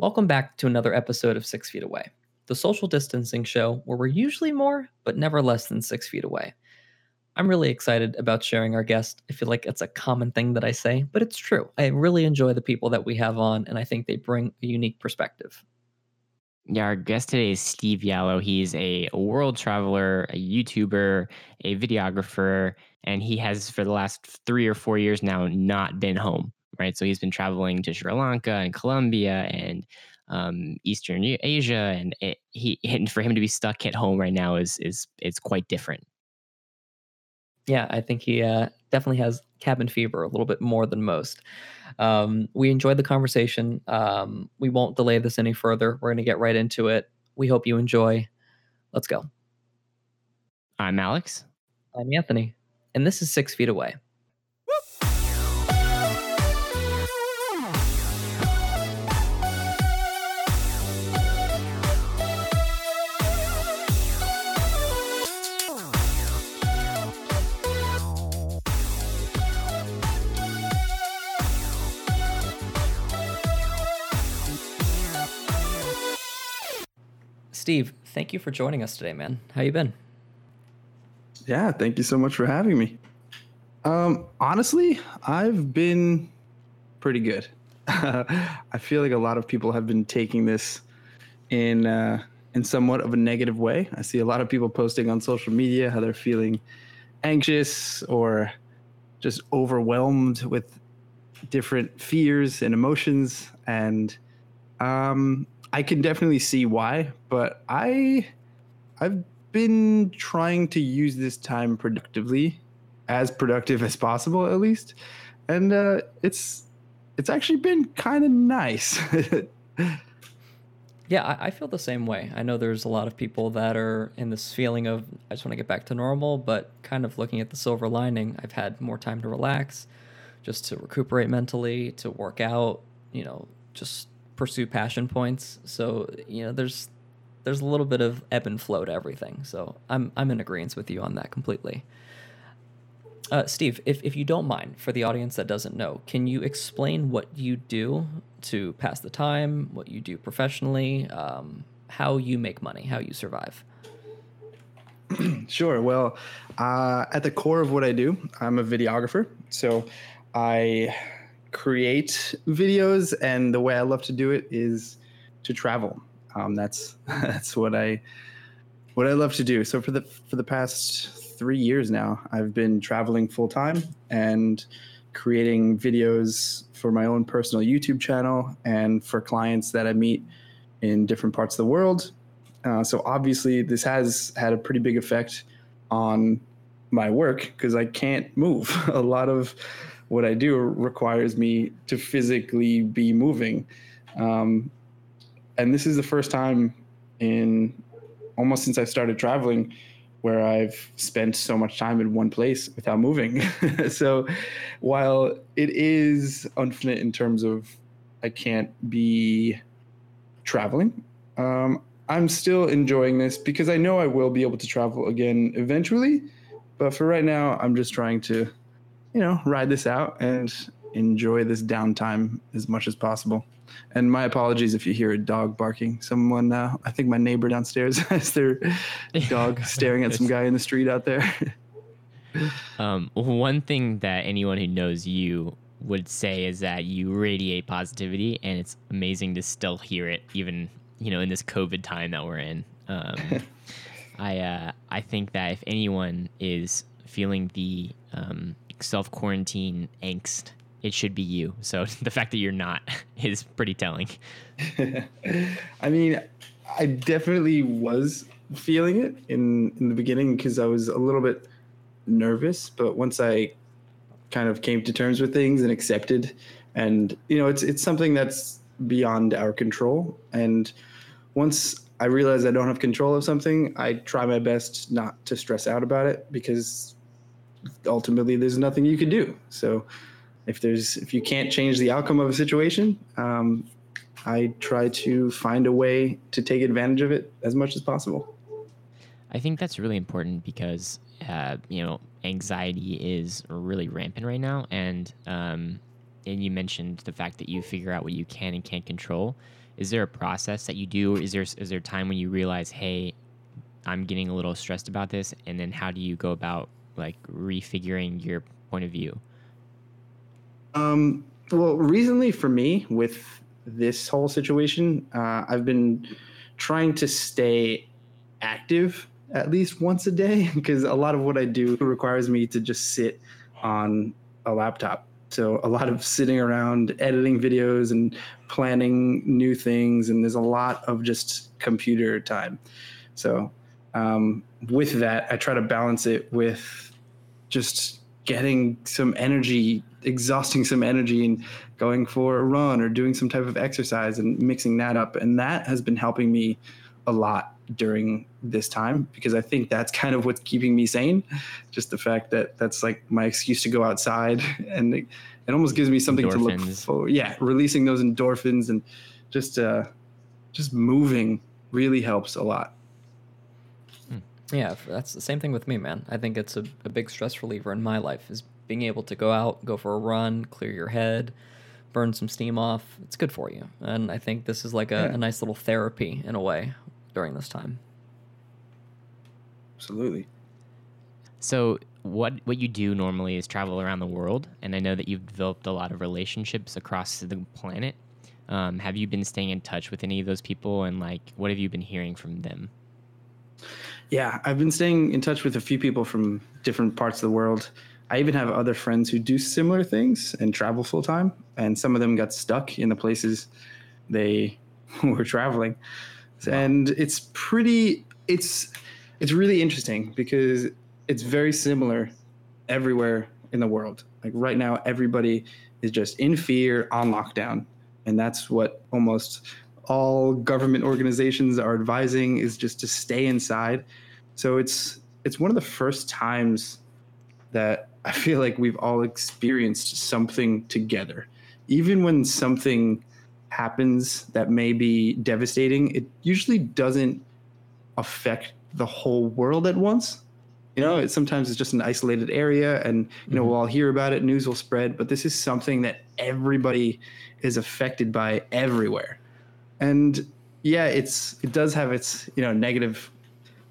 Welcome back to another episode of Six Feet Away, the social distancing show where we're usually more, but never less than six feet away. I'm really excited about sharing our guest. I feel like it's a common thing that I say, but it's true. I really enjoy the people that we have on, and I think they bring a unique perspective. Yeah, our guest today is Steve Yalow. He's a world traveler, a YouTuber, a videographer, and he has for the last three or four years now not been home. Right, so he's been traveling to Sri Lanka and Colombia and um, Eastern Asia, and it, he and for him to be stuck at home right now is is it's quite different. Yeah, I think he uh, definitely has cabin fever a little bit more than most. Um, we enjoyed the conversation. Um, we won't delay this any further. We're going to get right into it. We hope you enjoy. Let's go. I'm Alex. I'm Anthony. And this is Six Feet Away. Steve, thank you for joining us today, man. How you been? Yeah, thank you so much for having me. Um, honestly, I've been pretty good. I feel like a lot of people have been taking this in uh, in somewhat of a negative way. I see a lot of people posting on social media how they're feeling anxious or just overwhelmed with different fears and emotions, and um, I can definitely see why, but I I've been trying to use this time productively, as productive as possible at least, and uh, it's it's actually been kind of nice. yeah, I, I, feel the same way. I know there's a lot of people that are in this feeling of I just want to get back to normal, but kind of looking at the silver lining. I've had more time to relax, just to recuperate mentally, to work out. You know, just pursue passion points. So you know, there's there's a little bit of ebb and flow to everything. So I'm I'm in agreement with you on that completely. Uh, Steve, if, if you don't mind, for the audience that doesn't know, can you explain what you do to pass the time, what you do professionally, um, how you make money, how you survive? sure. Well, uh, at the core of what I do, I'm a videographer. So I create videos, and the way I love to do it is to travel. Um, that's that's what I what I love to do. So for the for the past three years now, I've been traveling full time and creating videos for my own personal YouTube channel and for clients that I meet in different parts of the world. Uh, so obviously, this has had a pretty big effect on my work because I can't move. a lot of what I do requires me to physically be moving. Um, and this is the first time in almost since I started traveling where I've spent so much time in one place without moving. so while it is unfit in terms of I can't be traveling, um, I'm still enjoying this because I know I will be able to travel again eventually. But for right now, I'm just trying to you know, ride this out and enjoy this downtime as much as possible. And my apologies if you hear a dog barking. Someone, uh, I think my neighbor downstairs has their dog staring at some guy in the street out there. um, one thing that anyone who knows you would say is that you radiate positivity, and it's amazing to still hear it, even you know in this COVID time that we're in. Um, I uh, I think that if anyone is feeling the um, self quarantine angst, it should be you. So the fact that you're not is pretty telling. I mean, I definitely was feeling it in in the beginning because I was a little bit nervous, but once I kind of came to terms with things and accepted and you know it's it's something that's beyond our control and once I realize I don't have control of something, I try my best not to stress out about it because ultimately there's nothing you can do. So if there's if you can't change the outcome of a situation, um, I try to find a way to take advantage of it as much as possible. I think that's really important because uh, you know anxiety is really rampant right now, and um, and you mentioned the fact that you figure out what you can and can't control. is there a process that you do is there is there a time when you realize hey i'm getting a little stressed about this and then how do you go about like refiguring your point of view um, well recently for me with this whole situation uh, i've been trying to stay active at least once a day because a lot of what i do requires me to just sit on a laptop so a lot of sitting around editing videos and planning new things, and there's a lot of just computer time. So um, with that, I try to balance it with just getting some energy, exhausting some energy, and going for a run or doing some type of exercise and mixing that up. And that has been helping me a lot during this time because I think that's kind of what's keeping me sane. Just the fact that that's like my excuse to go outside and it, it almost gives me something endorphins. to look for. Yeah, releasing those endorphins and just uh, just moving really helps a lot. Yeah, that's the same thing with me, man. I think it's a, a big stress reliever in my life is being able to go out, go for a run, clear your head, burn some steam off. It's good for you. And I think this is like a, yeah. a nice little therapy in a way during this time. Absolutely. So what what you do normally is travel around the world, and I know that you've developed a lot of relationships across the planet. Um, have you been staying in touch with any of those people, and like, what have you been hearing from them? Yeah, I've been staying in touch with a few people from different parts of the world. I even have other friends who do similar things and travel full time, and some of them got stuck in the places they were traveling. Wow. And it's pretty it's it's really interesting because it's very similar everywhere in the world. Like right now, everybody is just in fear on lockdown. And that's what almost all government organizations are advising is just to stay inside. So it's it's one of the first times that I feel like we've all experienced something together. Even when something happens that may be devastating, it usually doesn't affect the whole world at once. You know, it, sometimes it's just an isolated area, and you know mm-hmm. we'll all hear about it, news will spread. But this is something that everybody is affected by everywhere, and yeah, it's it does have its you know negative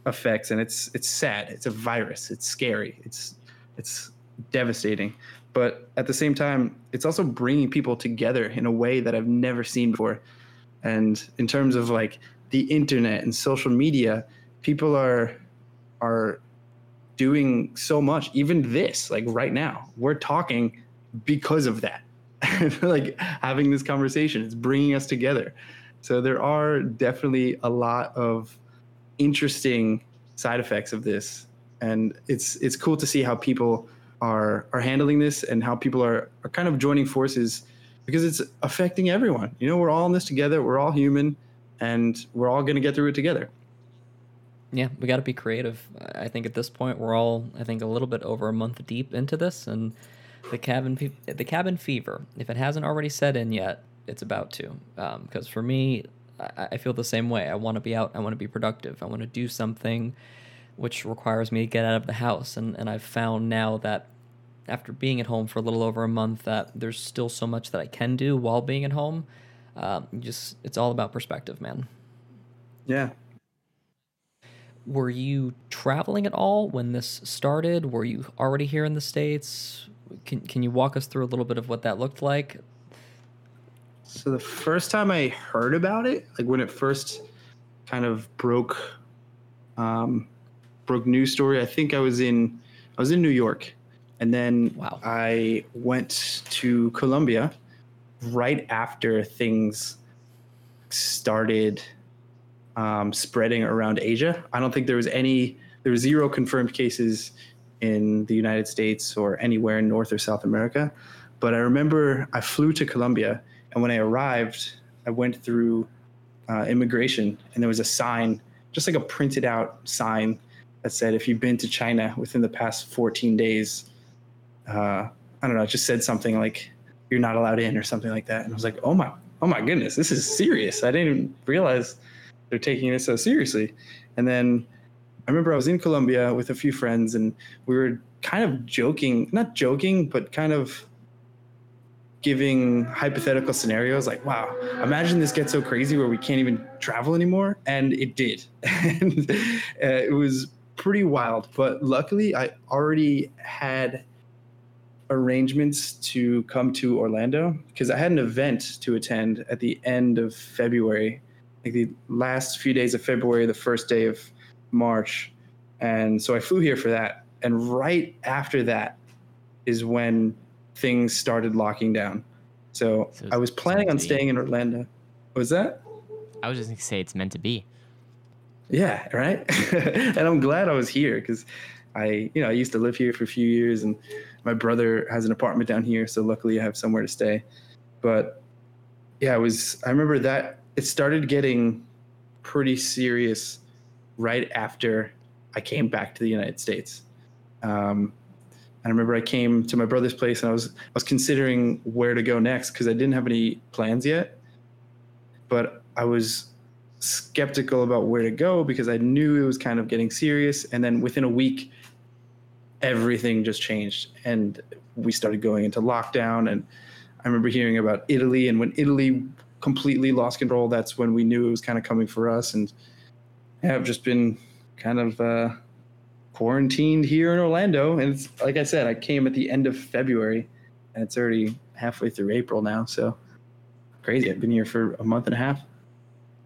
effects, and it's it's sad. It's a virus. It's scary. It's it's devastating. But at the same time, it's also bringing people together in a way that I've never seen before. And in terms of like the internet and social media, people are are doing so much even this like right now we're talking because of that like having this conversation it's bringing us together so there are definitely a lot of interesting side effects of this and it's it's cool to see how people are are handling this and how people are are kind of joining forces because it's affecting everyone you know we're all in this together we're all human and we're all going to get through it together yeah, we got to be creative. I think at this point we're all, I think, a little bit over a month deep into this, and the cabin, the cabin fever. If it hasn't already set in yet, it's about to. Because um, for me, I, I feel the same way. I want to be out. I want to be productive. I want to do something which requires me to get out of the house. And and I've found now that after being at home for a little over a month, that there's still so much that I can do while being at home. Um, just it's all about perspective, man. Yeah, were you traveling at all when this started? Were you already here in the States? Can, can you walk us through a little bit of what that looked like? So, the first time I heard about it, like when it first kind of broke, um, broke news story, I think I was in, I was in New York. And then wow. I went to Colombia right after things started um, spreading around Asia. I don't think there was any, there were zero confirmed cases in the United States or anywhere in North or South America. But I remember I flew to Colombia, and when I arrived, I went through uh, immigration, and there was a sign, just like a printed out sign that said, if you've been to China within the past 14 days, uh, I don't know, it just said something like, you're not allowed in or something like that. And I was like, oh my, oh my goodness, this is serious. I didn't even realize they're taking it so seriously. And then I remember I was in Colombia with a few friends and we were kind of joking, not joking, but kind of giving hypothetical scenarios like, wow, imagine this gets so crazy where we can't even travel anymore. And it did. and uh, it was pretty wild. But luckily, I already had arrangements to come to Orlando because I had an event to attend at the end of February, like the last few days of February, the first day of March. And so I flew here for that. And right after that is when things started locking down. So, So I was planning on staying in Orlando. Was that? I was just gonna say it's meant to be. Yeah, right. and I'm glad I was here because I, you know, I used to live here for a few years, and my brother has an apartment down here, so luckily I have somewhere to stay. But yeah, it was. I remember that it started getting pretty serious right after I came back to the United States. Um, I remember I came to my brother's place, and I was I was considering where to go next because I didn't have any plans yet, but I was skeptical about where to go because I knew it was kind of getting serious. And then within a week, everything just changed and we started going into lockdown. And I remember hearing about Italy. And when Italy completely lost control, that's when we knew it was kind of coming for us. And I've just been kind of uh, quarantined here in Orlando. And it's like I said, I came at the end of February and it's already halfway through April now. So crazy. I've been here for a month and a half.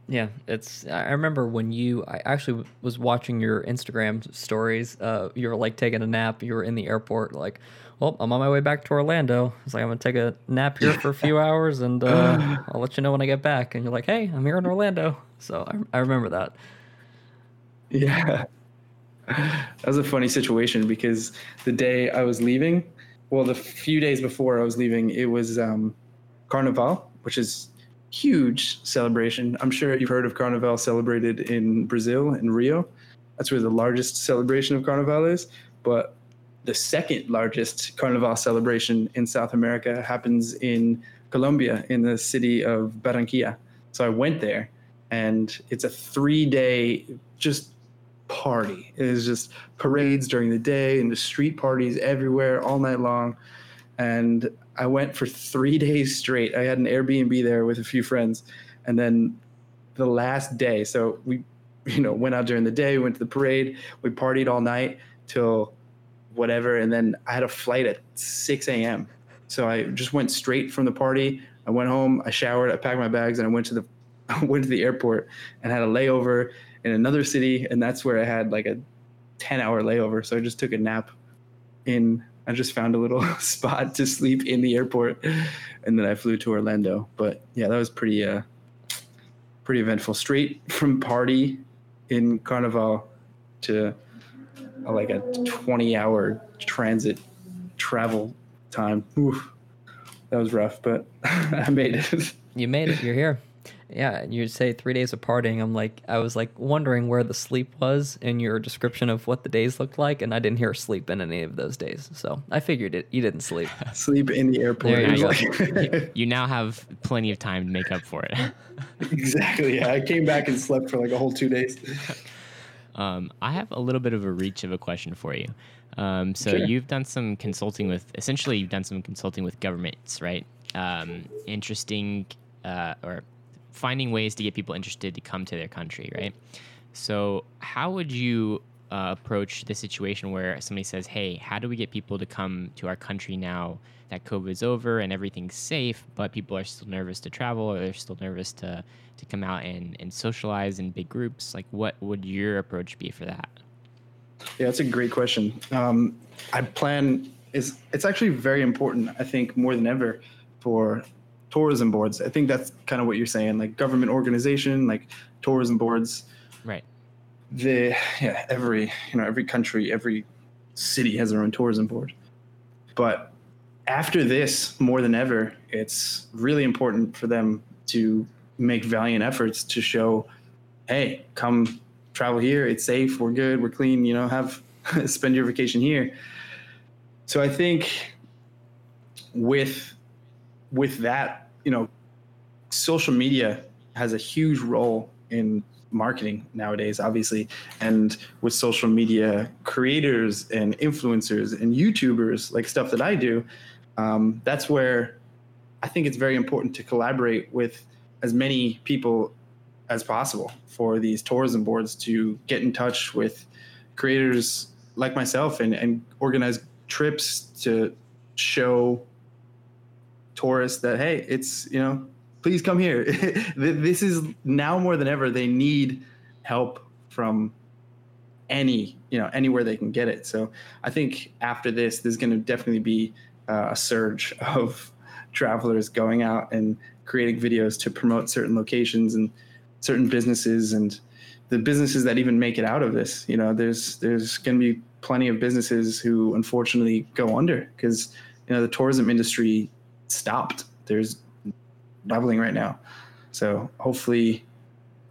Yeah, it's. I remember when you. I actually was watching your Instagram stories. Uh, you were like taking a nap. You were in the airport. Like, well, I'm on my way back to Orlando. It's like, I'm gonna take a nap here for a few hours, and uh, I'll let you know when I get back. And you're like, Hey, I'm here in Orlando. So I, I remember that. Yeah. That was a funny situation because the day I was leaving, well, the few days before I was leaving, it was um, Carnival, which is huge celebration. I'm sure you've heard of Carnival celebrated in Brazil, in Rio. That's where the largest celebration of Carnival is. But the second largest Carnival celebration in South America happens in Colombia, in the city of Barranquilla. So I went there, and it's a three day just party. It was just parades during the day and the street parties everywhere all night long. And I went for three days straight. I had an Airbnb there with a few friends. And then the last day, so we, you know, went out during the day, We went to the parade, we partied all night till whatever. And then I had a flight at 6 a.m. So I just went straight from the party. I went home, I showered, I packed my bags, and I went to the I went to the airport and had a layover in another city, and that's where I had like a ten hour layover. So I just took a nap in. I just found a little spot to sleep in the airport, and then I flew to Orlando. But yeah, that was pretty uh, pretty eventful. Straight from party in Carnival to uh, like a twenty hour transit travel time. Oof, that was rough, but I made it. You made it. You're here. Yeah, and you say three days of partying. I'm like, I was like wondering where the sleep was in your description of what the days looked like, and I didn't hear sleep in any of those days. So I figured it. You didn't sleep. Sleep in the airport. There you It was like- You now have plenty of time to make up for it. exactly. Yeah, I came back and slept for like a whole two days. Um, I have a little bit of a reach of a question for you. Um, so Sure. you've done some consulting with, essentially, you've done some consulting with governments, right? Um, interesting, uh, or finding ways to get people interested to come to their country, right? So how would you uh, approach the situation where somebody says, "Hey, how do we get people to come to our country now that COVID's over and everything's safe, but people are still nervous to travel or they're still nervous to to come out and, and socialize in big groups?" Like, what would your approach be for that? Yeah, that's a great question. Um, I plan is it's actually very important. I think more than ever for tourism boards. I think that's kind of what you're saying, like government organization, like tourism boards. Right. The yeah, every you know every country, every city has their own tourism board. But after this, more than ever, it's really important for them to make valiant efforts to show, hey, come travel here. It's safe. We're good. We're clean. You know, have spend your vacation here. So I think with with that, you know, social media has a huge role in marketing nowadays, obviously, and with social media creators and influencers and YouTubers, like stuff that I do, um, that's where I think it's very important to collaborate with as many people as possible for these tourism boards to get in touch with creators like myself and, and organize trips to show tourists that hey it's you know please come here this is now more than ever they need help from any you know anywhere they can get it so i think after this there's going to definitely be uh, a surge of travelers going out and creating videos to promote certain locations and certain businesses and the businesses that even make it out of this. You know, there's there's going to be plenty of businesses who unfortunately go under because you know the tourism industry stopped. There's bubbling right now, so hopefully,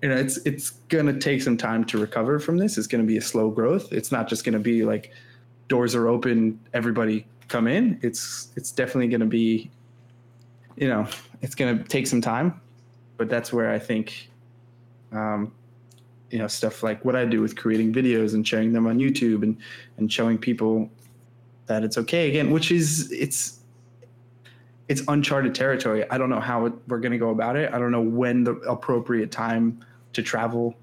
you know, it's it's to take some time to recover from this. It's to be a slow growth. It's not just to be like doors are open, everybody come in. It's it's definitely to be, you know, it's to take some time, but that's where I think um, you know stuff like what I do with creating videos and sharing them on YouTube and and showing people that it's okay again, which is it's it's uncharted territory. I don't know how we're going to go about it. I don't know when the appropriate time to travel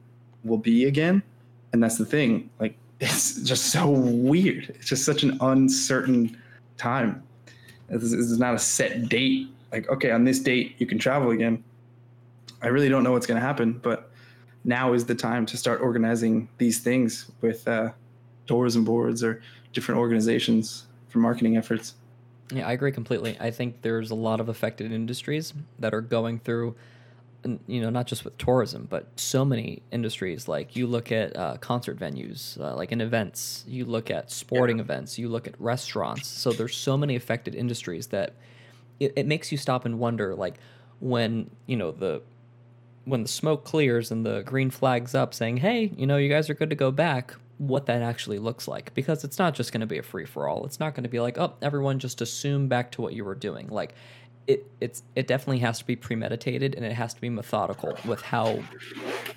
will be again, and that's the thing. Like it's just so weird. It's just such an uncertain time. This is not a set date. Like okay, on this date you can travel again. I really don't know what's going to happen, but now is the time to start organizing these things with uh, tourism boards or different organizations for marketing efforts. Yeah, I agree completely. I think there's a lot of affected industries that are going through, you know, not just with tourism, but so many industries. Like you look at uh, concert venues, uh, like in events, you look at sporting yeah. events, you look at restaurants. So there's so many affected industries that it, it makes you stop and wonder, like when you know the when the smoke clears and the green flag's up saying, hey, you know, you guys are good to go back, what that actually looks like. Because it's not just going to be a free for all. It's not going to be like, oh, everyone just assume back to what you were doing. Like, it, it's it definitely has to be premeditated and it has to be methodical with how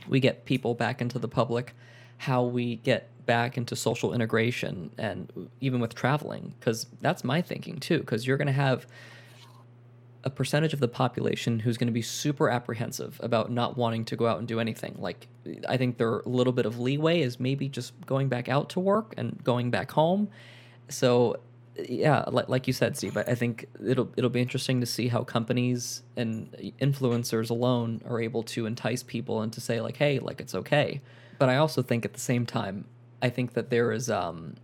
we get people back into the public, how we get back into social integration, and even with traveling. Because that's my thinking too. Because you're going to have a percentage of the population who's going to be super apprehensive about not wanting to go out and do anything. Like, I think their little bit of leeway is maybe just going back out to work and going back home. So, yeah, like, like you said, Steve, I think it'll it'll be interesting to see how companies and influencers alone are able to entice people and to say like, hey, like it's okay. But I also think at the same time, I think that there is um,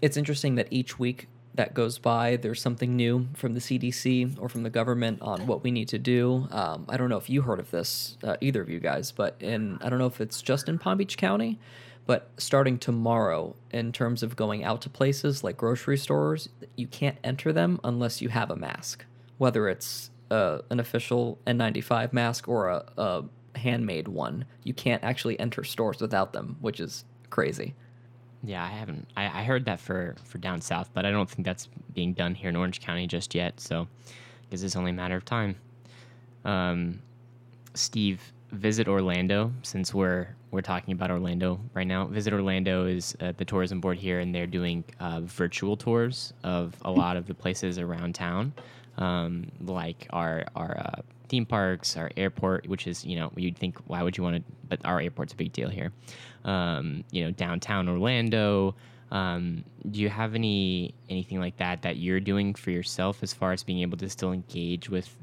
it's interesting that each week that goes by, there's something new from the CDC or from the government on what we need to do. Um, I don't know if you heard of this, uh, either of you guys, but in I don't know if it's just in Palm Beach County, but starting tomorrow, in terms of going out to places like grocery stores, you can't enter them unless you have a mask, whether it's uh, an official N95 mask or a, a handmade one. You can't actually enter stores without them, which is crazy. Yeah, I haven't. I, I heard that for for down south, but I don't think that's being done here in Orange County just yet. So, because it's only a matter of time. Um, Steve, visit Orlando since we're we're talking about Orlando right now. Visit Orlando is uh, the tourism board here, and they're doing uh, virtual tours of a lot of the places around town, um, like our our uh, theme parks, our airport, which is you know you'd think why would you want to, but our airport's a big deal here um, you know, downtown Orlando. Um, do you have any anything like that that you're doing for yourself as far as being able to still engage with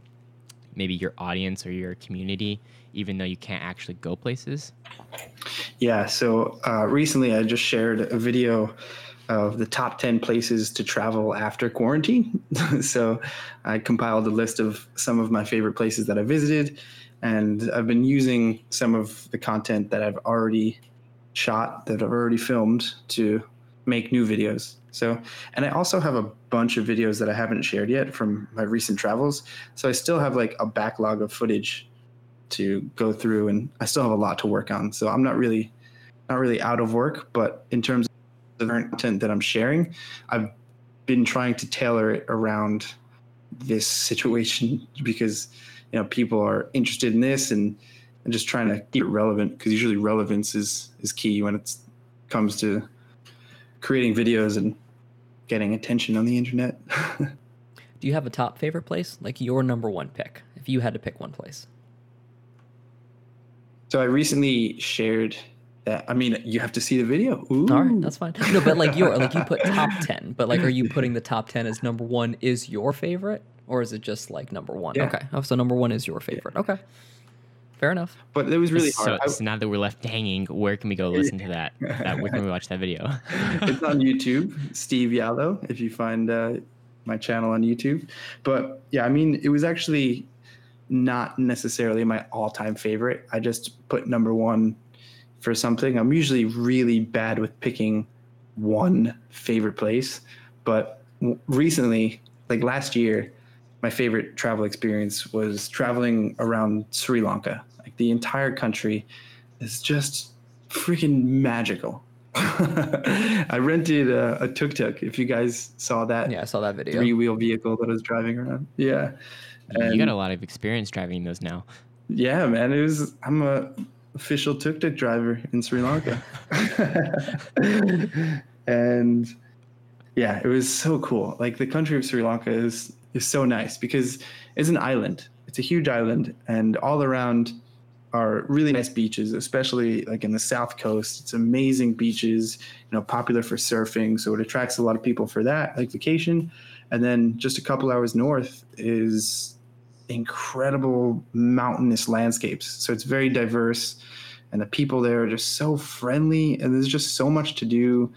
maybe your audience or your community, even though you can't actually go places? Yeah. So uh, recently, I just shared a video of the top 10 places to travel after quarantine. so I compiled a list of some of my favorite places that I visited, and I've been using some of the content that I've already shot that I've already filmed to make new videos. So, and I also have a bunch of videos that I haven't shared yet from my recent travels. So I still have like a backlog of footage to go through and I still have a lot to work on. So I'm not really not really out of work, but in terms the content that I'm sharing, I've been trying to tailor it around this situation because you know people are interested in this and and just trying to keep it relevant because usually relevance is is key when it comes to creating videos and getting attention on the internet. Do you have a top favorite place? Like your number one pick, if you had to pick one place. So I recently shared that. I mean, you have to see the video. Ooh. All right, that's fine. No, but like your like you put top ten, but like are you putting the top ten as number one is your favorite, or is it just like number one? Yeah. Okay, oh, so number one is your favorite. Okay, fair enough. but it was really so, hard. So now that we're left hanging, where can we go listen to that? that where can we watch that video? it's on YouTube, Steve Yallo, if you find uh, my channel on YouTube. But yeah, I mean, it was actually not necessarily my all time favorite. I just put number one for something. I'm usually really bad with picking one favorite place. But recently, like last year, my favorite travel experience was traveling around Sri Lanka. Like the entire country is just freaking magical. I rented a, a tuk tuk. If you guys saw that Yeah, I saw that video. three wheel vehicle that I was driving around, yeah, you got a lot of experience driving those now. yeah, man. It was. I'm a official tuk tuk driver in Sri Lanka, and yeah, it was so cool. Like the country of Sri Lanka is is so nice because it's an island. It's a huge island, and all around are really nice beaches, especially like in the south coast. It's amazing beaches, you know, popular for surfing, so it attracts a lot of people for that, like vacation. And then just a couple hours north is incredible mountainous landscapes. So it's very diverse, and the people there are just so friendly, and there's just so much to do.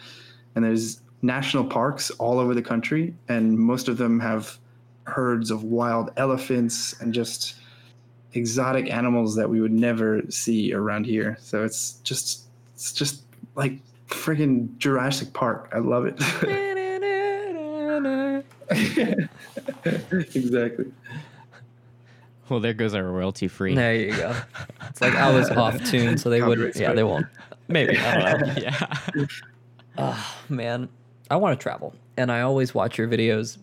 And there's national parks all over the country, and most of them have herds of wild elephants and just exotic animals that we would never see around here. So it's just it's just like friggin' Jurassic Park. I love it. exactly. Well, there goes our royalty free. There you go. It's like I was off tune, so they wouldn't. Yeah, they won't. Maybe. I don't know. yeah. Oh, man, I want to travel, and I always watch your videos,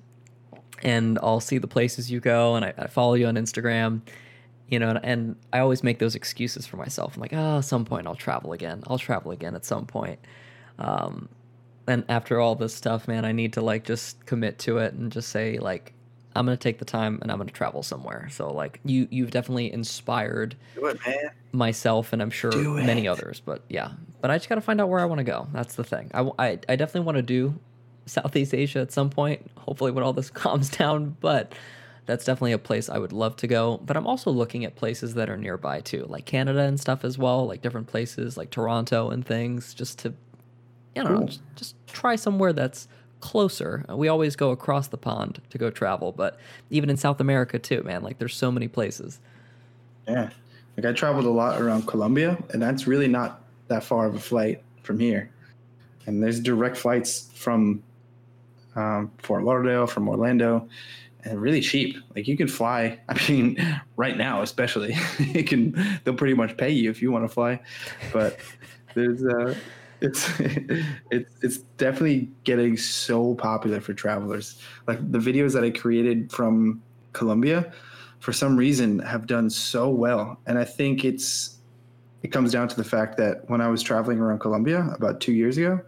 and I'll see the places you go, and I, I follow you on Instagram, you know, and, and I always make those excuses for myself. I'm like, oh, at some point I'll travel again. I'll travel again at some point. Um, and after all this stuff, man, I need to like just commit to it and just say like, I'm gonna take the time and I'm gonna travel somewhere. So like, you you've definitely inspired it, myself and I'm sure many others. But yeah, but I just got to find out where I want to go. That's the thing. I I definitely want to do Southeast Asia at some point, hopefully when all this calms down. But that's definitely a place I would love to go. But I'm also looking at places that are nearby too, like Canada and stuff as well, like different places like Toronto and things, just to, you know, just, just try somewhere that's closer. We always go across the pond to go travel, but even in South America too, man, like there's so many places. Yeah. Like I traveled a lot around Colombia, and that's really not that far of a flight from here. And there's direct flights from um, Fort Lauderdale, from Orlando, and really cheap. Like you can fly. I mean, right now especially, it can. They'll pretty much pay you if you want to fly. But there's uh, it's it's it's definitely getting so popular for travelers. Like the videos that I created from Colombia for some reason have done so well. And i think it's it comes down to the fact that when i was traveling around colombia about two years ago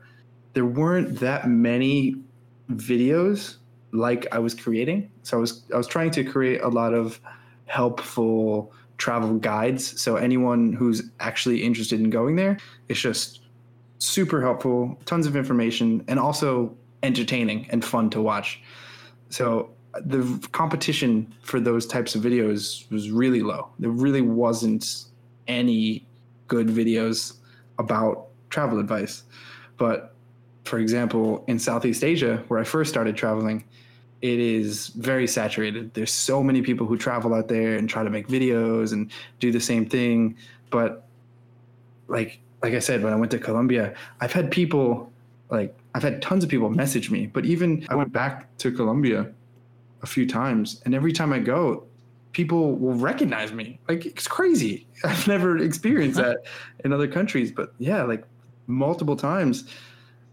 there weren't that many videos like i was creating. So i was i was trying to create a lot of helpful travel guides. So anyone who's actually interested in going there it's just super helpful tons of information and also entertaining and fun to watch so the competition for those types of videos was really low. There really wasn't any good videos about travel advice. But for example, in Southeast Asia, where I first started traveling, it is very saturated. There's so many people who travel out there and try to make videos and do the same thing. But like like I said, when I went to Colombia, I've had people like I've had tons of people message me. But even I went back to Colombia a few times, and every time I go, people will recognize me. Like it's crazy. I've never experienced that in other countries, but yeah, like multiple times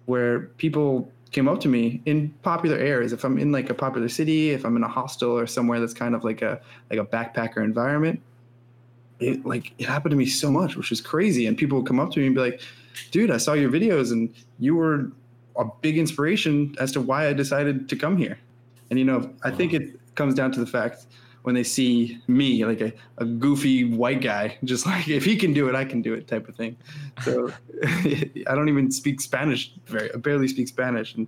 where people came up to me in popular areas. If I'm in like a popular city, if I'm in a hostel or somewhere that's kind of like a like a backpacker environment, it like it happened to me so much, which is crazy. And people would come up to me and be like, "Dude, I saw your videos, and you were a big inspiration as to why I decided to come here." And you know, I think it comes down to the fact when they see me, like a, a goofy white guy, just like if he can do it, I can do it type of thing. So I don't even speak Spanish very I barely speak Spanish. And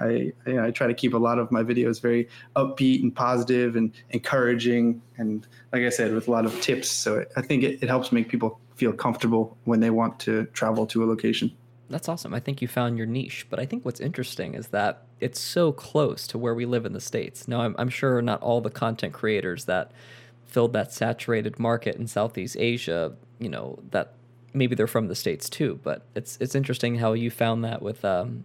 I you know, I try to keep a lot of my videos very upbeat and positive and encouraging and like I said with a lot of tips. So I think it, it helps make people feel comfortable when they want to travel to a location. That's awesome. I think you found your niche. But I think what's interesting is that it's so close to where we live in the States. Now, I'm, I'm sure not all the content creators that filled that saturated market in Southeast Asia, you know, that maybe they're from the States too. But it's, it's interesting how you found that with um,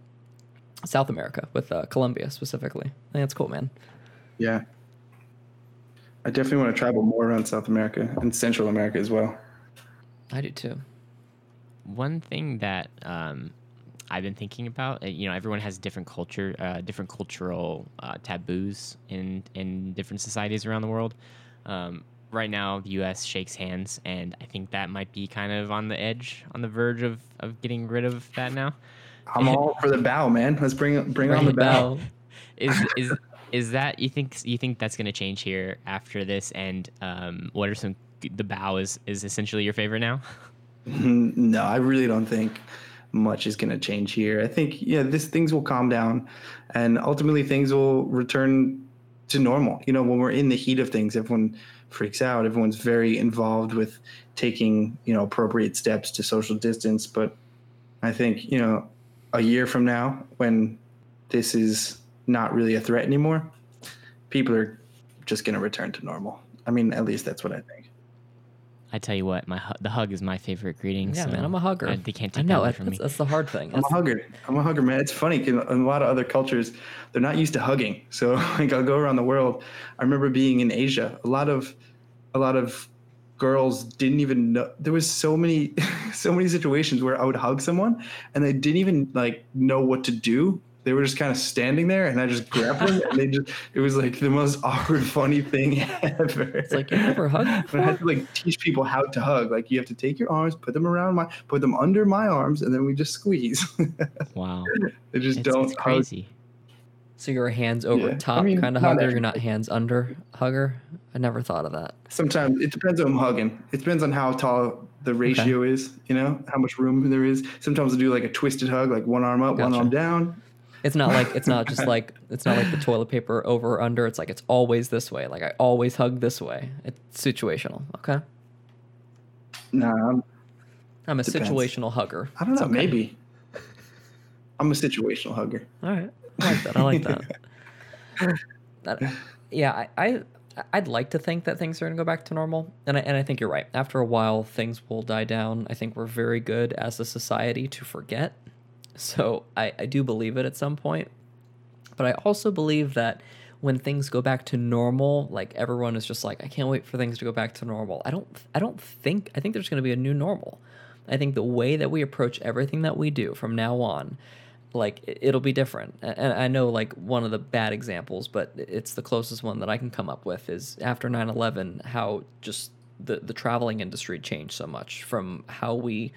South America, with uh, Colombia specifically. I think that's cool, man. Yeah. I definitely want to travel more around South America and Central America as well. I do too one thing that um, I've been thinking about, uh, you know, everyone has different culture, uh, different cultural uh, taboos in in different societies around the world. Um, right now, the U.S. shakes hands, and I think that might be kind of on the edge, on the verge of, of getting rid of that now. I'm all for the bow, man. Let's bring bring on the bow. Is is is that you think you think that's going to change here after this? And um, what are some the bow is is essentially your favorite now? No, I really don't think much is going to change here. I think yeah, this things will calm down, and ultimately things will return to normal. You know, when we're in the heat of things, everyone freaks out. Everyone's very involved with taking you know appropriate steps to social distance. But I think you know, a year from now, when this is not really a threat anymore, people are just going to return to normal. I mean, at least that's what I think. I tell you what, my the hug is my favorite greeting. Yeah, so man, I'm a hugger. I, they can't take I know, that from that's, me. That's the hard thing. I'm a hugger. I'm a hugger, man. It's funny because in a lot of other cultures, they're not used to hugging. So like I'll go around the world. I remember being in Asia. A lot of, a lot of girls didn't even know there was so many so many situations where I would hug someone and they didn't even like know what to do they were just kind of standing there and I just grabbed them and they just it was like the most awkward funny thing ever. It's like you never hugged. I had to like teach people how to hug. Like you have to take your arms, put them around my put them under my arms and then we just squeeze. wow. they just it's, don't it's crazy. So you're a hands over yeah. top I mean, kind of hugger, you're not hands under hugger. I never thought of that. Sometimes it depends on hugging. It depends on how tall the ratio okay. is, you know, how much room there is. Sometimes I do like a twisted hug, like one arm up, gotcha. one arm down it's not like it's not just like it's not like the toilet paper over or under. It's like it's always this way. Like I always hug this way. It's situational. Okay. No, I'm, I'm a depends. situational hugger. I don't know. Okay. Maybe. I'm a situational hugger. All right. I like that. I like that. that yeah, I, I I'd like to think that things are going to go back to normal, and I, and I think you're right. After a while, things will die down. I think we're very good as a society to forget so I, I do believe it at some point. But I also believe that when things go back to normal, like everyone is just like, I can't wait for things to go back to normal. I don't I don't think I think there's gonna be a new normal. I think the way that we approach everything that we do from now on, like it'll be different. And I know like one of the bad examples, but it's the closest one that I can come up with is after 9/11 how just the the traveling industry changed so much from how we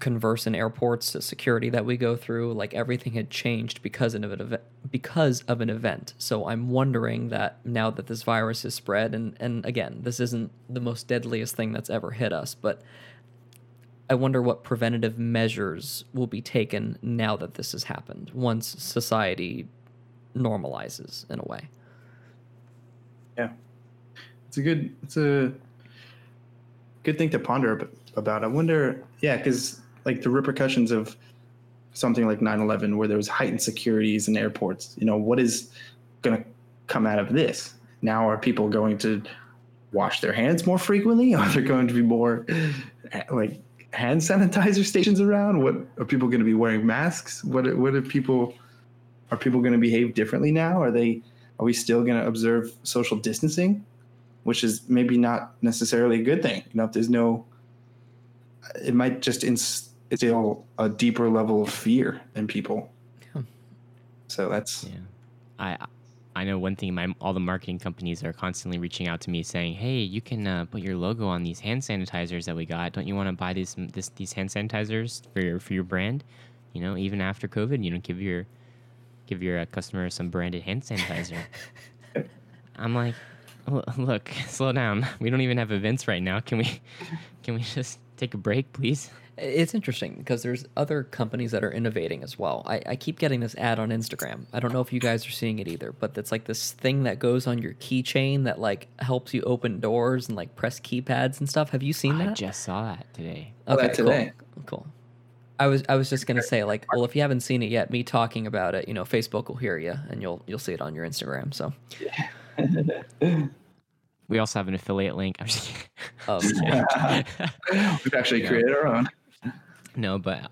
converse in airports, the security that we go through, like everything had changed because of an event. Because of an event. So I'm wondering that now that this virus has spread, and and again, this isn't the most deadliest thing that's ever hit us, but I wonder what preventative measures will be taken now that this has happened. Once society normalizes in a way. Yeah, it's a good. It's a good thing to ponder about. I wonder, yeah, because like the repercussions of something like 9-11 where there was heightened securities in airports you know what is going to come out of this now are people going to wash their hands more frequently are there going to be more eh, like hand sanitizer stations around what are people going to be wearing masks what are, what are people are people going to behave differently now are they are we still going to observe social distancing which is maybe not necessarily a good thing you know if there's no it might just instill a deeper level of fear in people. Yeah. So that's yeah. I I know one thing. My all the marketing companies are constantly reaching out to me saying, "Hey, you can uh, put your logo on these hand sanitizers that we got. Don't you want to buy these this, these hand sanitizers for your for your brand? You know, even after COVID, you know, give your give your uh, customer some branded hand sanitizer. I'm like, look, slow down. We don't even have events right now. Can we, can we just take a break, please? It's interesting because there's other companies that are innovating as well. I, I keep getting this ad on Instagram. I don't know if you guys are seeing it either, but it's like this thing that goes on your keychain that like helps you open doors and like press keypads and stuff. Have you seen that? I just saw that today. Okay, that today. Cool. cool. I was I was just gonna say like, well, if you haven't seen it yet, me talking about it, you know, Facebook will hear you and you'll you'll see it on your Instagram. So, We also have an affiliate link. I'm just kidding. um, We've actually Yeah. created our own. No, but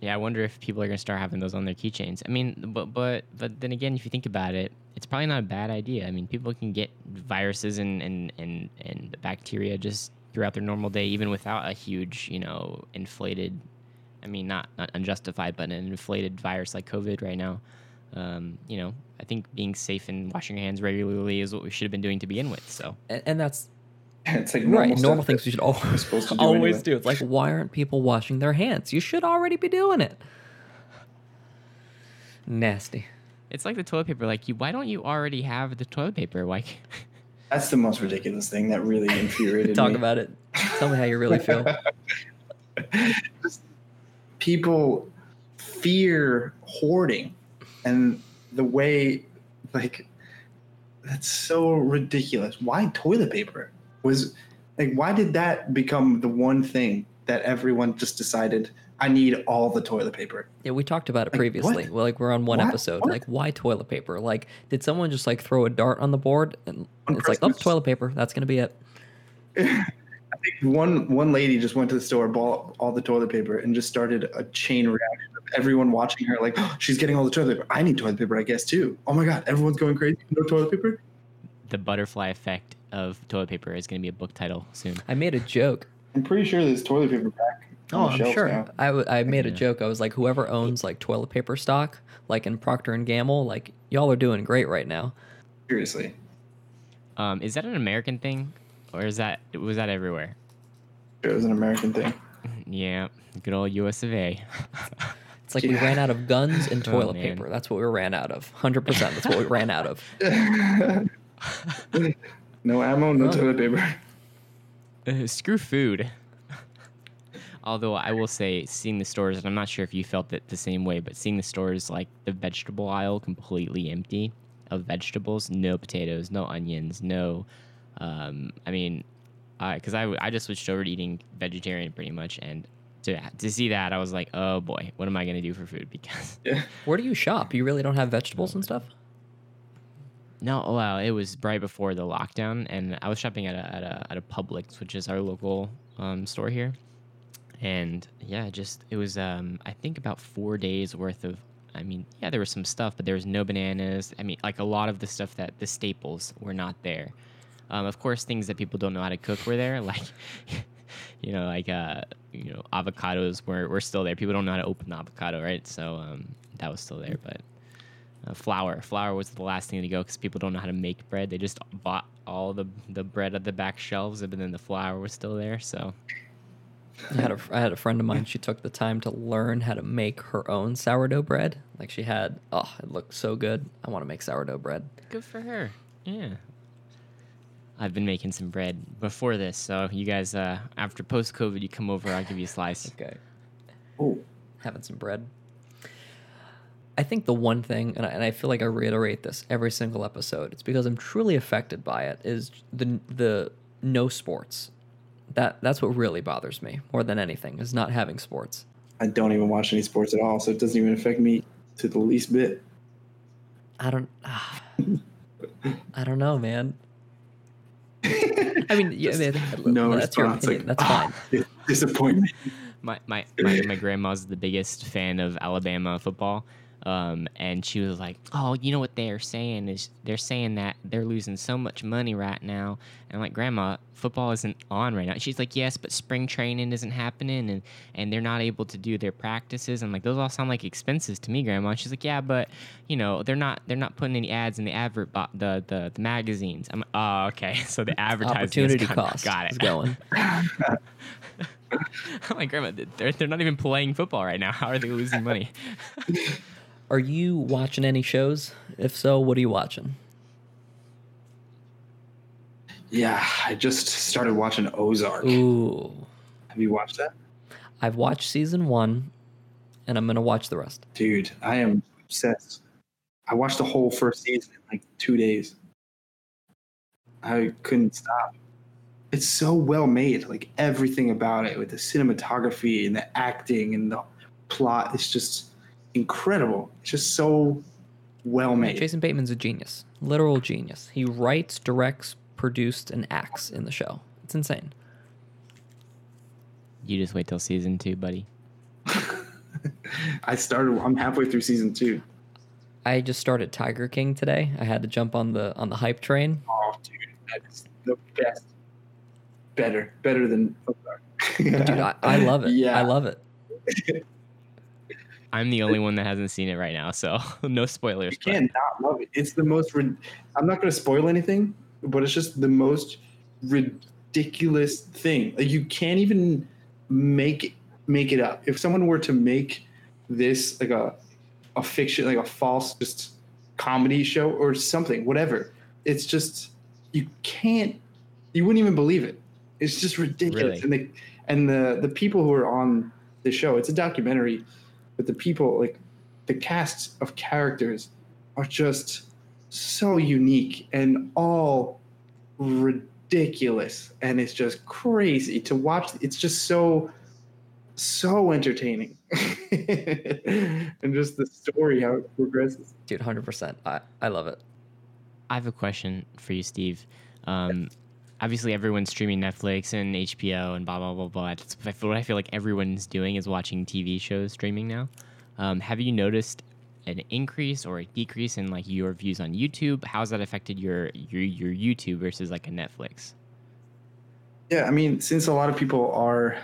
yeah, I wonder if people are gonna start having those on their keychains. I mean, but but but then again, if you think about it, it's probably not a bad idea. I mean, people can get viruses and and and and bacteria just throughout their normal day, even without a huge, you know, inflated. I mean, not not unjustified, but an inflated virus like COVID right now. Um, you know, I think being safe and washing your hands regularly is what we should have been doing to begin with. So and, and that's It's like right. normal, Normal things you should we're always supposed to do always anyway. do. It's like, why aren't people washing their hands? You should already be doing it. Nasty. it's like the toilet paper. Like, you, why don't you already have the toilet paper? Like. That's the most ridiculous thing that really infuriated Talk me. about it. Tell me how you really feel. people fear hoarding and the way like that's so ridiculous why toilet paper was like why did that become the one thing that everyone just decided i need all the toilet paper Yeah, we talked about it Like, previously. what? Well, like we're on one What? episode. What? Like, why toilet paper? Like, did someone just like throw a dart on the board and On it's like, oh, toilet paper. That's gonna be it. i think one one lady just went to the store bought all the toilet paper and just started a chain reaction of everyone watching her like oh, she's getting all the toilet paper i need toilet paper i guess too oh my god everyone's going crazy no toilet paper the butterfly effect of toilet paper is going to be a book title soon. I made a joke. i'm pretty sure there's toilet paper back on Oh, I'm sure. now. I, w- I made a joke. I was like, whoever owns like toilet paper stock, like in Procter and Gamble, like y'all are doing great right now. seriously Um, is that an American thing, or is that was that everywhere? it was an american thing Yeah, good old U.S. of A. It's like we ran out of guns and Oh, toilet man. paper. That's what we ran out of. Hundred percent. That's what we ran out of. No ammo, no Oh. toilet paper. Uh, Screw food. Although I will say, seeing the stores, and I'm not sure if you felt it the same way, but seeing the stores like the vegetable aisle completely empty of vegetables, no potatoes, no onions, no. Um, I mean, because I, I just switched over to eating vegetarian pretty much, and to to see that, I was like, oh boy, what am I gonna do for food? Because Yeah. Where do you shop? You really don't have vegetables and stuff? No, well, it was right before the lockdown, and I was shopping at a at a, at a Publix, which is our local um, store here, and yeah, just it was um, I think about four days worth of. I mean, yeah, there was some stuff, but there was no bananas. I mean, like a lot of the stuff that the staples were not there. Um, of course, things that people don't know how to cook were there, like you know, like uh, you know, avocados were were still there. People don't know how to open the avocado, right? So um, that was still there, but uh, flour. Flour was the last thing to go because people don't know how to make bread. They just bought all the the bread at the back shelves, but then the flour was still there. So I had a I had a friend of mine. She took the time to learn how to make her own sourdough bread. Like she had, oh, it looked so good. I want to make sourdough bread. good for her. Yeah. I've been making some bread before this, so you guys, uh, after post COVID, you come over, I'll give you a slice. Okay, Oh, having some bread. I think the one thing, and I, and I feel like I reiterate this every single episode, it's because I'm truly affected by it. Is the the no sports. That that's what really bothers me more than anything is not having sports. I don't even watch any sports at all, so it doesn't even affect me to the least bit. I don't. I don't know, man. I mean, yeah, I mean, no that's your opinion. like, That's fine. "Ah, Disappointment. my my my, my grandma's the biggest fan of Alabama football. Um, and she was like, "Oh, you know what they're saying is they're saying that they're losing so much money right now." And I'm like, "Grandma, football isn't on right now." She's like, "Yes, but spring training isn't happening, and and they're not able to do their practices." I'm like, "Those all sound like expenses to me, Grandma." And she's like, "Yeah, but you know they're not they're not putting any ads in the advert bo- the, the the magazines." I'm like, "Oh, okay." So the advertising is Opportunity got, cost got it. is going. I'm like, Grandma, they're they're not even playing football right now. How are they losing money? Are you watching any shows? If so, what are you watching? Yeah, I just started watching Ozark. Ooh. Have you watched that? I've watched season one, and I'm gonna watch the rest. Dude, I am obsessed. I watched the whole first season in like two days. I couldn't stop. It's so well made, like everything about it, with the cinematography and the acting and the plot. It's just incredible. It's just so well made. Jason Bateman's a genius, literal genius. He writes, directs, produced, and acts in the show. It's insane. You just wait till season two, buddy. I started. I'm halfway through season two. I just started Tiger King today. I had to jump on the on the hype train. Oh, dude, that's the best. Better, better than Ozark. Dude, I, I love it. Yeah. I love it. I'm the only one that hasn't seen it right now, so no spoilers. You can't not love it. It's the most. rid- I'm not going to spoil anything, but it's just the most ridiculous thing. Like you can't even make make it up. If someone were to make this like a a fiction, like a false just comedy show or something, whatever, it's just you can't. You wouldn't even believe it. It's just ridiculous. Really? And the and the the people who are on the show, it's a documentary, but the people like the casts of characters are just so unique and all ridiculous and it's just crazy to watch it's just so so entertaining and just the story how it progresses Dude, 100%. I, I love it. I have a question for you, Steve. Um, obviously, everyone's streaming Netflix and HBO and blah blah blah blah. That's what I feel like everyone's doing is watching TV shows streaming now. Um, have you noticed an increase or a decrease in like your views on YouTube? How's that affected your your your YouTube versus like a Netflix? yeah i mean since a lot of people are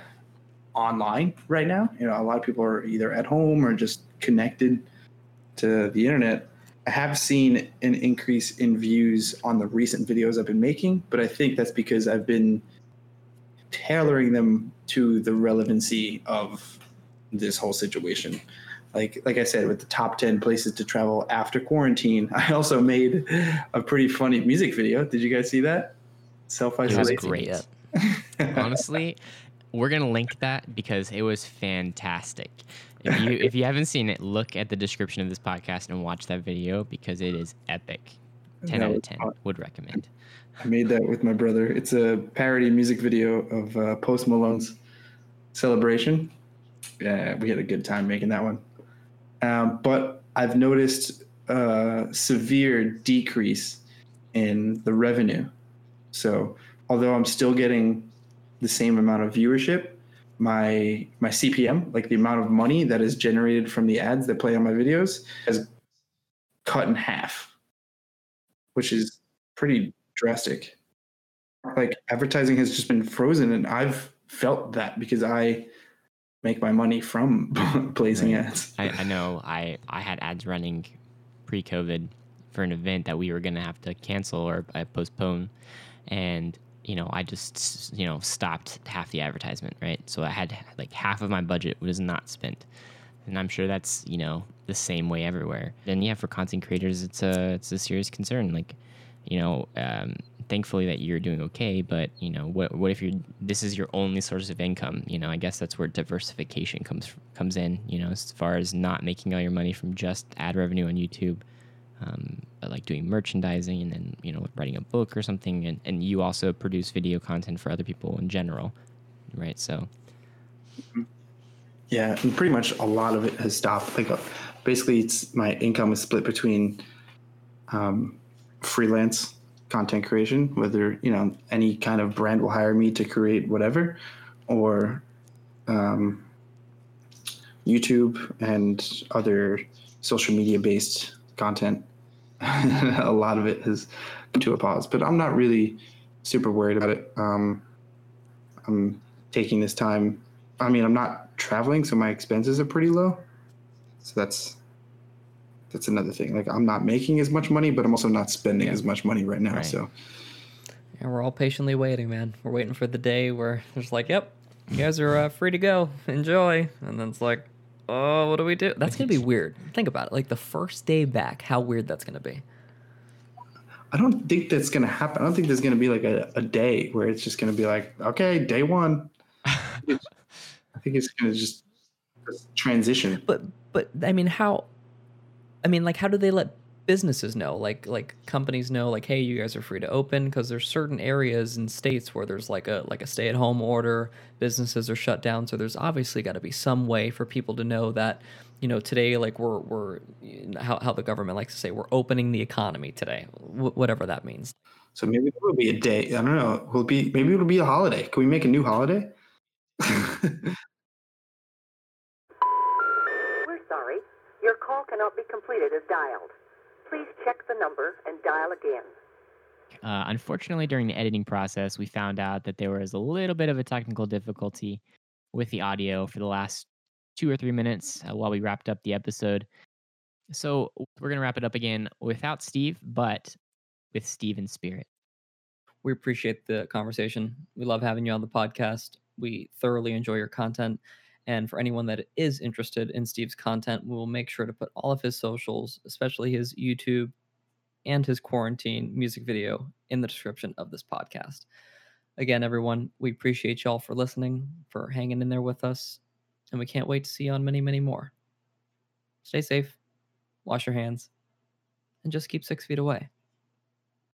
online right now you know a lot of people are either at home or just connected to the internet i have seen an increase in views on the recent videos i've been making but i think that's because i've been tailoring them to the relevancy of this whole situation. Like like i said with the top 10 places to travel after quarantine i also made a pretty funny music video. Did you guys see that? Self-isolation great. Honestly, we're gonna link that because it was fantastic. If you if you haven't seen it, look at the description of this podcast and watch that video because it is epic. Ten out of ten. Would recommend. I made that with my brother. It's a parody music video of uh, Post Malone's celebration. Yeah, we had a good time making that one. Um, but I've noticed a severe decrease in the revenue. So although I'm still getting the same amount of viewership, my my CPM, like the amount of money that is generated from the ads that play on my videos, has cut in half, which is pretty drastic. Like advertising has just been frozen, and I've felt that because I make my money from placing Right. ads. I, I know I, I had ads running pre COVID for an event that we were going to have to cancel or uh, postpone. And, you know, I just, you know, stopped half the advertisement, right? So I had like half of my budget was not spent. And I'm sure that's, you know, the same way everywhere. And yeah, for content creators, it's a, it's a serious concern. Like, you know, um, thankfully that you're doing okay, but you know, what what if you're this is your only source of income? You know, I guess that's where diversification comes comes in. You know, as far as not making all your money from just ad revenue on YouTube, um, like doing merchandising and then you know writing a book or something, and and you also produce video content for other people in general, right? So Yeah, and pretty much a lot of it has stopped. Like, uh, basically, it's my income is split between um, freelance content creation, whether you know any kind of brand will hire me to create whatever, or um, YouTube and other social media based content. a lot of it has come to a pause, but I'm not really super worried about it. Um, I'm taking this time. I mean, I'm not traveling, so my expenses are pretty low. So that's that's another thing. Like I'm not making as much money, but I'm also not spending Yeah. as much money right now. Right. So And we're all patiently waiting, man. We're waiting for the day where it's like, yep, you guys are uh, free to go. Enjoy. And then it's like, oh, what do we do? That's gonna be weird. Think about it. Like the first day back, how weird that's gonna be. I don't think that's gonna happen. I don't think there's gonna be like a, a day where it's just gonna be like, okay, day one. I think it's gonna just transition. But but I mean, how? I mean, like, how do they let businesses know? Like like companies know, like, hey, you guys are free to open because there's certain areas and states where there's like a like a stay at home order. Businesses are shut down, so there's obviously got to be some way for people to know that. You know, today, like we're we're how, how the government likes to say, we're opening the economy today, w- whatever that means. So maybe it will be a day. I don't know. Will be maybe it'll be a holiday. Can we make a new holiday? We're sorry. Your call cannot be completed as dialed. Please check the number and dial again. Uh, unfortunately, during the editing process, we found out that there was a little bit of a technical difficulty with the audio for the last two or three minutes uh, while we wrapped up the episode. So we're going to wrap it up again without Steve, but with Steve in spirit. We appreciate the conversation. We love having you on the podcast. We thoroughly enjoy your content. And for anyone that is interested in Steve's content, we will make sure to put all of his socials, especially his YouTube and his quarantine music video, in the description of this podcast. Again, everyone, we appreciate y'all for listening, for hanging in there with us, and we can't wait to see you on many, many more. Stay safe, wash your hands, and just keep six feet away.